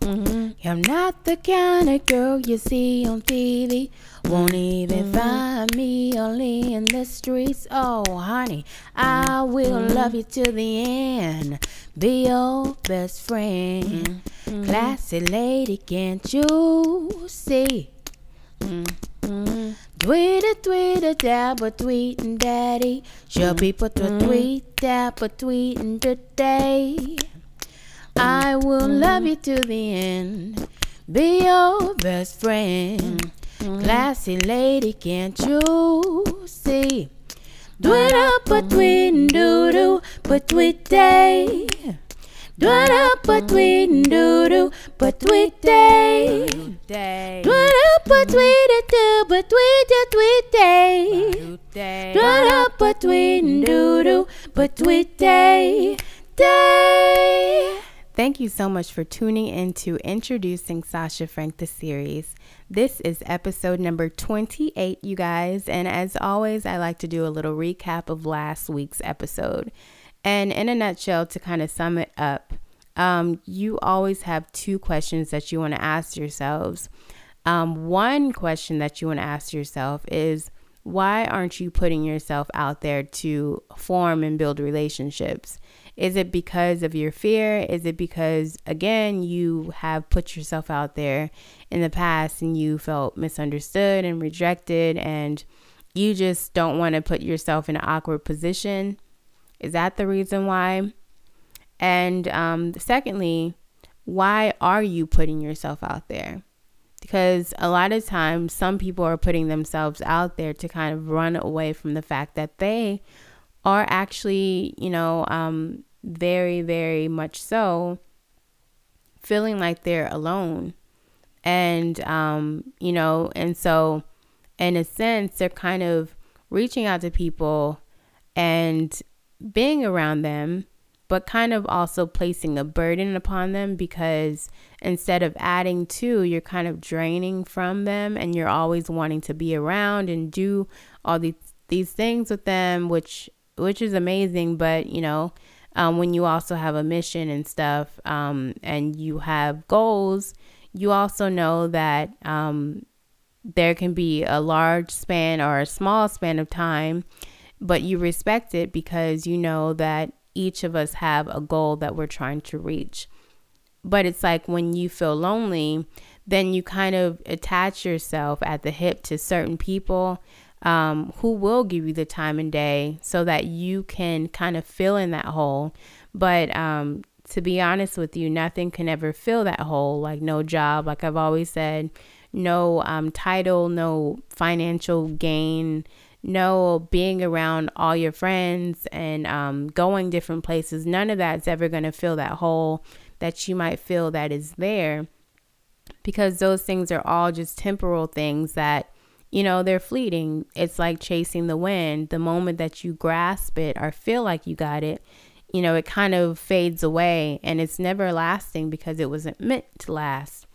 Mm-hmm. I'm not the kind of girl you see on TV. Won't even mm-hmm. find me only in the streets. Oh, honey, I will mm-hmm. love you to the end. Be your best friend. Mm-hmm. Classy lady, can't you see? Mm-hmm. Tweet tweet a dab, a tweeting daddy. Show people to tweet, dab, a tweeting today. I will love you to the end. Be your best friend. Classy lady, can't you see? Do it up, but tweet doo doo, but tweet day. Do it up, but tweet doo doo, but tweet day. Do it up, but tweet it too, but tweet day. Do it up, but tweet doo doo, but tweet day. Day. Thank you so much for tuning in to Introducing Sasha Frank the series. This is episode number 28, you guys. And as always, I like to do a little recap of last week's episode. And in a nutshell, to kind of sum it up, um, you always have two questions that you want to ask yourselves. Um, one question that you want to ask yourself is why aren't you putting yourself out there to form and build relationships? Is it because of your fear? Is it because, again, you have put yourself out there in the past and you felt misunderstood and rejected and you just don't want to put yourself in an awkward position? Is that the reason why? And um, secondly, why are you putting yourself out there? Because a lot of times, some people are putting themselves out there to kind of run away from the fact that they are actually, you know, um, very, very much so feeling like they're alone. And, um, you know, and so in a sense, they're kind of reaching out to people and being around them, but kind of also placing a burden upon them because instead of adding to, you're kind of draining from them and you're always wanting to be around and do all these these things with them, which which is amazing, but you know, um, when you also have a mission and stuff um, and you have goals, you also know that um, there can be a large span or a small span of time, but you respect it because you know that each of us have a goal that we're trying to reach. But it's like when you feel lonely, then you kind of attach yourself at the hip to certain people um, who will give you the time and day so that you can kind of fill in that hole. But um, to be honest with you, nothing can ever fill that hole. Like no job, like I've always said, no um, title, no financial gain, no being around all your friends and um, going different places. None of that's ever going to fill that hole that you might feel that is there because those things are all just temporal things that you know, they're fleeting. It's like chasing the wind. The moment that you grasp it or feel like you got it, you know, it kind of fades away and it's never lasting because it wasn't meant to last.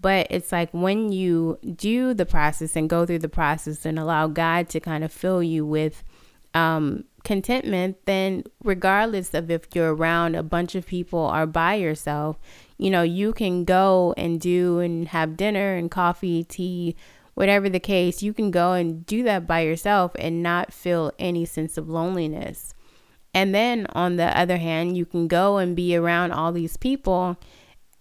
But it's like when you do the process and go through the process and allow God to kind of fill you with um, contentment, then regardless of if you're around a bunch of people or by yourself, you know, you can go and do and have dinner and coffee, tea, whatever the case, you can go and do that by yourself and not feel any sense of loneliness. And then on the other hand, you can go and be around all these people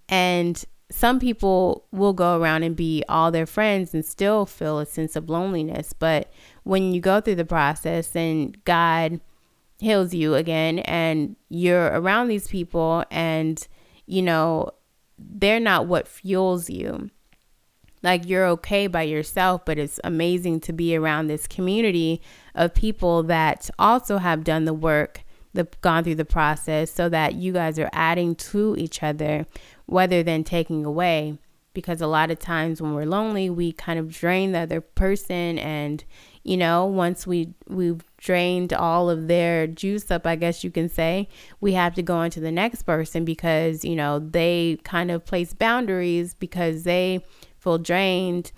and some people will go around and be all their friends and still feel a sense of loneliness. But when you go through the process and God heals you again and you're around these people and, you know, they're not what fuels you like you're okay by yourself, but it's amazing to be around this community of people that also have done the work, the gone through the process, so that you guys are adding to each other rather than taking away. Because a lot of times when we're lonely, we kind of drain the other person, and you know, once we we've drained all of their juice up, I guess you can say, we have to go on to the next person because you know they kind of place boundaries because they feel drained,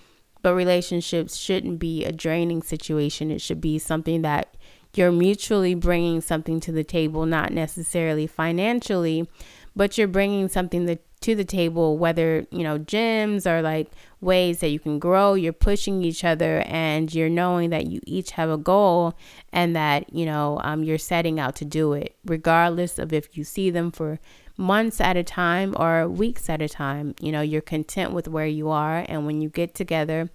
but relationships shouldn't be a draining situation. It should be something that you're mutually bringing something to the table, not necessarily financially, but you're bringing something to the table, whether, you know, gyms or like ways that you can grow, you're pushing each other and you're knowing that you each have a goal and that, you know, um, you're setting out to do it, regardless of if you see them for months at a time or weeks at a time. You know, you're content with where you are. And when you get together,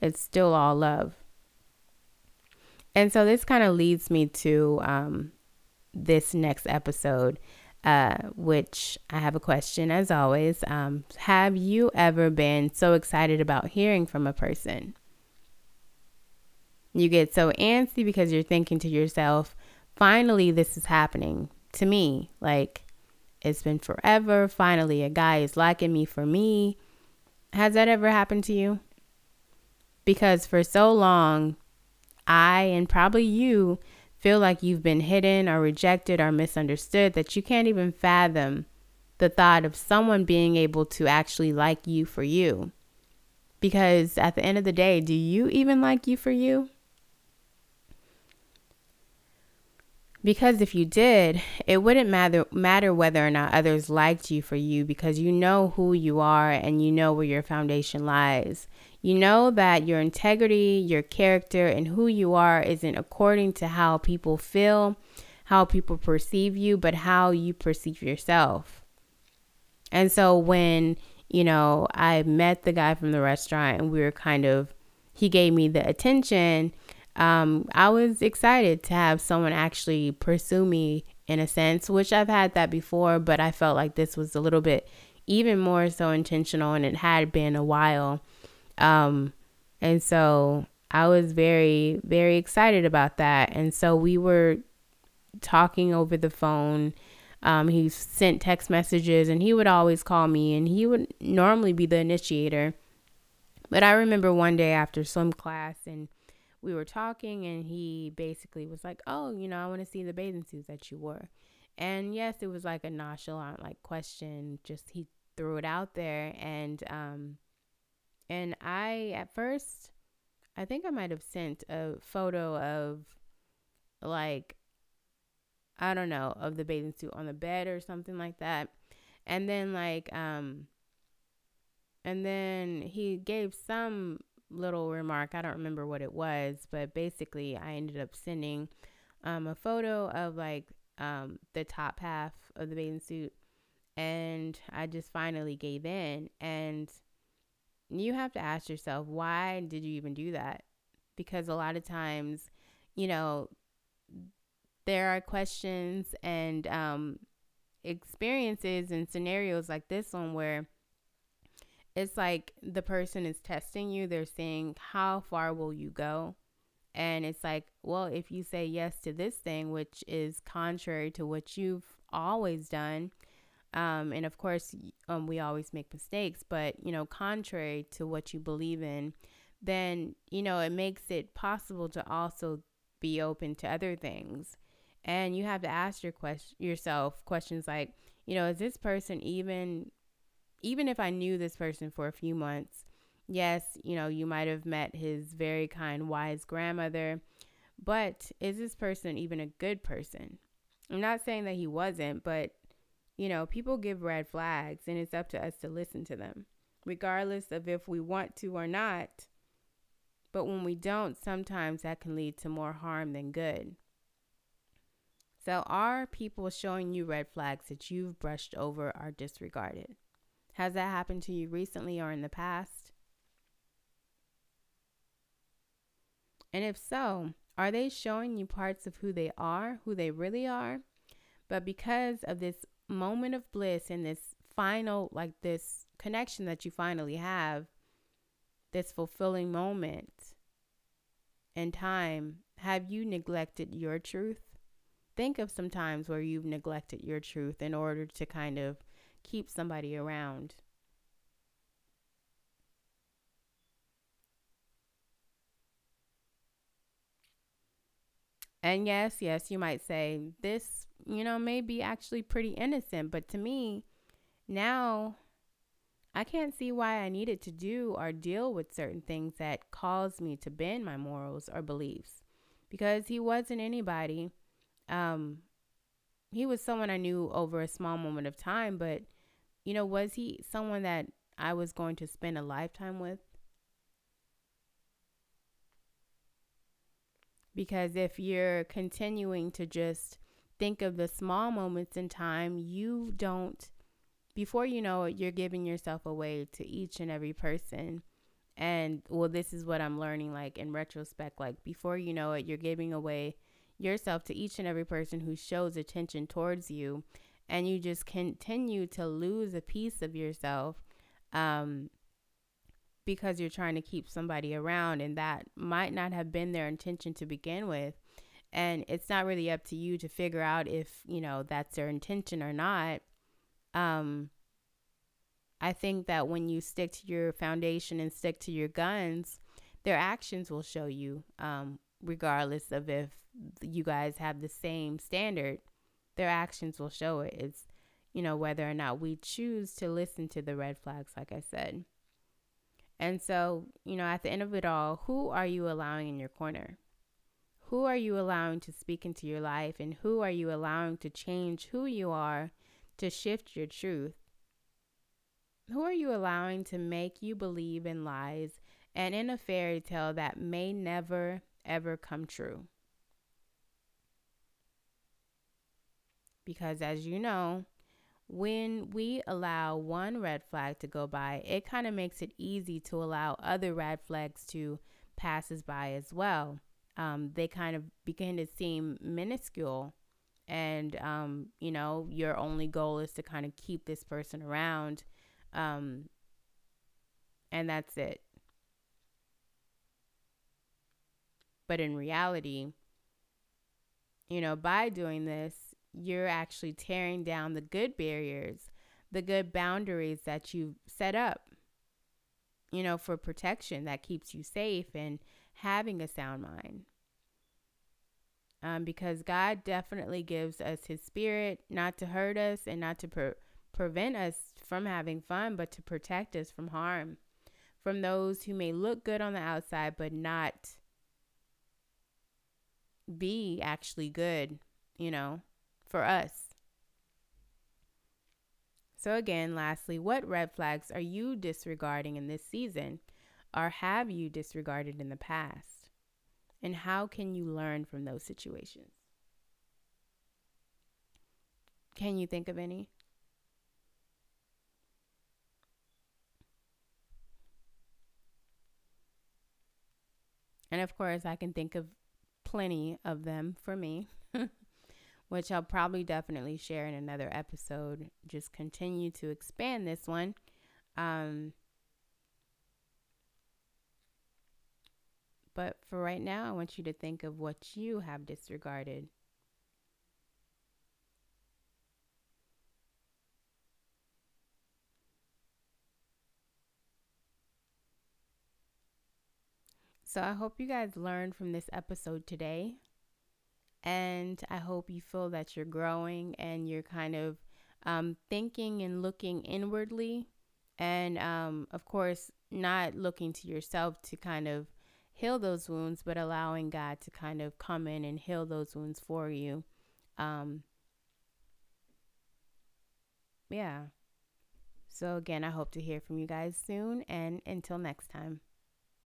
it's still all love. And so this kind of leads me to um, this next episode uh, which I have a question as always. Um, have you ever been so excited about hearing from a person? You get so antsy because you're thinking to yourself, finally, this is happening to me. Like, it's been forever. Finally, a guy is liking me for me. Has that ever happened to you? Because for so long, I and probably you feel like you've been hidden or rejected or misunderstood that you can't even fathom the thought of someone being able to actually like you for you. Because at the end of the day, do you even like you for you? Because if you did, it wouldn't matter matter whether or not others liked you for you because you know who you are and you know where your foundation lies. You know that your integrity, your character, and who you are isn't according to how people feel, how people perceive you, but how you perceive yourself. And so when, you know, I met the guy from the restaurant and we were kind of, he gave me the attention, um, I was excited to have someone actually pursue me in a sense, which I've had that before, but I felt like this was a little bit even more so intentional and it had been a while. Um, and so I was very, very excited about that. And so we were talking over the phone. Um, he sent text messages and he would always call me and he would normally be the initiator. But I remember one day after swim class and we were talking and he basically was like, Oh, you know, I want to see the bathing suits that you wore. And yes, it was like a nonchalant like question, just he threw it out there and um and I, at first, I think I might have sent a photo of like, I don't know, of the bathing suit on the bed or something like that. And then, like, um, and then he gave some little remark. I don't remember what it was, but basically, I ended up sending um, a photo of like um, the top half of the bathing suit. And I just finally gave in. And you have to ask yourself, why did you even do that? Because a lot of times, you know, there are questions and um, experiences and scenarios like this one where it's like the person is testing you. They're saying, How far will you go? And it's like, well, if you say yes to this thing, which is contrary to what you've always done, um, and of course, um, we always make mistakes, but you know, contrary to what you believe in, then you know it makes it possible to also be open to other things. And you have to ask your question yourself questions like, you know, is this person even even if I knew this person for a few months, yes, you know, you might have met his very kind, wise grandmother, but is this person even a good person? I'm not saying that he wasn't, but you know, people give red flags and it's up to us to listen to them, regardless of if we want to or not. But when we don't, sometimes that can lead to more harm than good. So, are people showing you red flags that you've brushed over or disregarded? Has that happened to you recently or in the past? And if so, are they showing you parts of who they are, who they really are? But because of this moment of bliss and this final, like this connection that you finally have, this fulfilling moment in time, have you neglected your truth? Think of some times where you've neglected your truth in order to kind of keep somebody around. And yes, yes, you might say this you know, may be actually pretty innocent. But to me, now I can't see why I needed to do or deal with certain things that caused me to bend my morals or beliefs because he wasn't anybody. Um, he was someone I knew over a small moment of time, but you know, was he someone that I was going to spend a lifetime with? Because if you're continuing to just think of the small moments in time, you don't, before you know it, you're giving yourself away to each and every person. And well, this is what I'm learning like in retrospect. Like before you know it, you're giving away yourself to each and every person who shows attention towards you. And you just continue to lose a piece of yourself um, because you're trying to keep somebody around and that might not have been their intention to begin with. And it's not really up to you to figure out if you know that's their intention or not. Um i think that when you stick to your foundation and stick to your guns their actions will show you um regardless of if you guys have the same standard their actions will show it it's you know whether or not we choose to listen to the red flags like i said and so, you know, at the end of it all, who are you allowing in your corner? Who are you allowing to speak into your life? And who are you allowing to change who you are to shift your truth? Who are you allowing to make you believe in lies and in a fairy tale that may never, ever come true? Because as you know, when we allow one red flag to go by, it kind of makes it easy to allow other red flags to pass us by as well. Um, they kind of begin to seem minuscule. And, um, you know, your only goal is to kind of keep this person around. Um, and that's it. But in reality, you know, by doing this, you're actually tearing down the good barriers, the good boundaries that you've set up, you know, for protection that keeps you safe and having a sound mind. Um, because God definitely gives us His Spirit not to hurt us and not to pre- prevent us from having fun, but to protect us from harm, from those who may look good on the outside but not be actually good, you know for us. So, again, lastly, what red flags are you disregarding in this season or have you disregarded in the past? And how can you learn from those situations? Can you think of any? And of course, I can think of plenty of them for me. which I'll probably definitely share in another episode. Just continue to expand this one. Um, but for right now, I want you to think of what you have disregarded. So I hope you guys learned from this episode today. And I hope you feel that you're growing and you're kind of um, thinking and looking inwardly. And um, of course, not looking to yourself to kind of heal those wounds, but allowing God to kind of come in and heal those wounds for you. Um, yeah. So, again, I hope to hear from you guys soon. And until next time.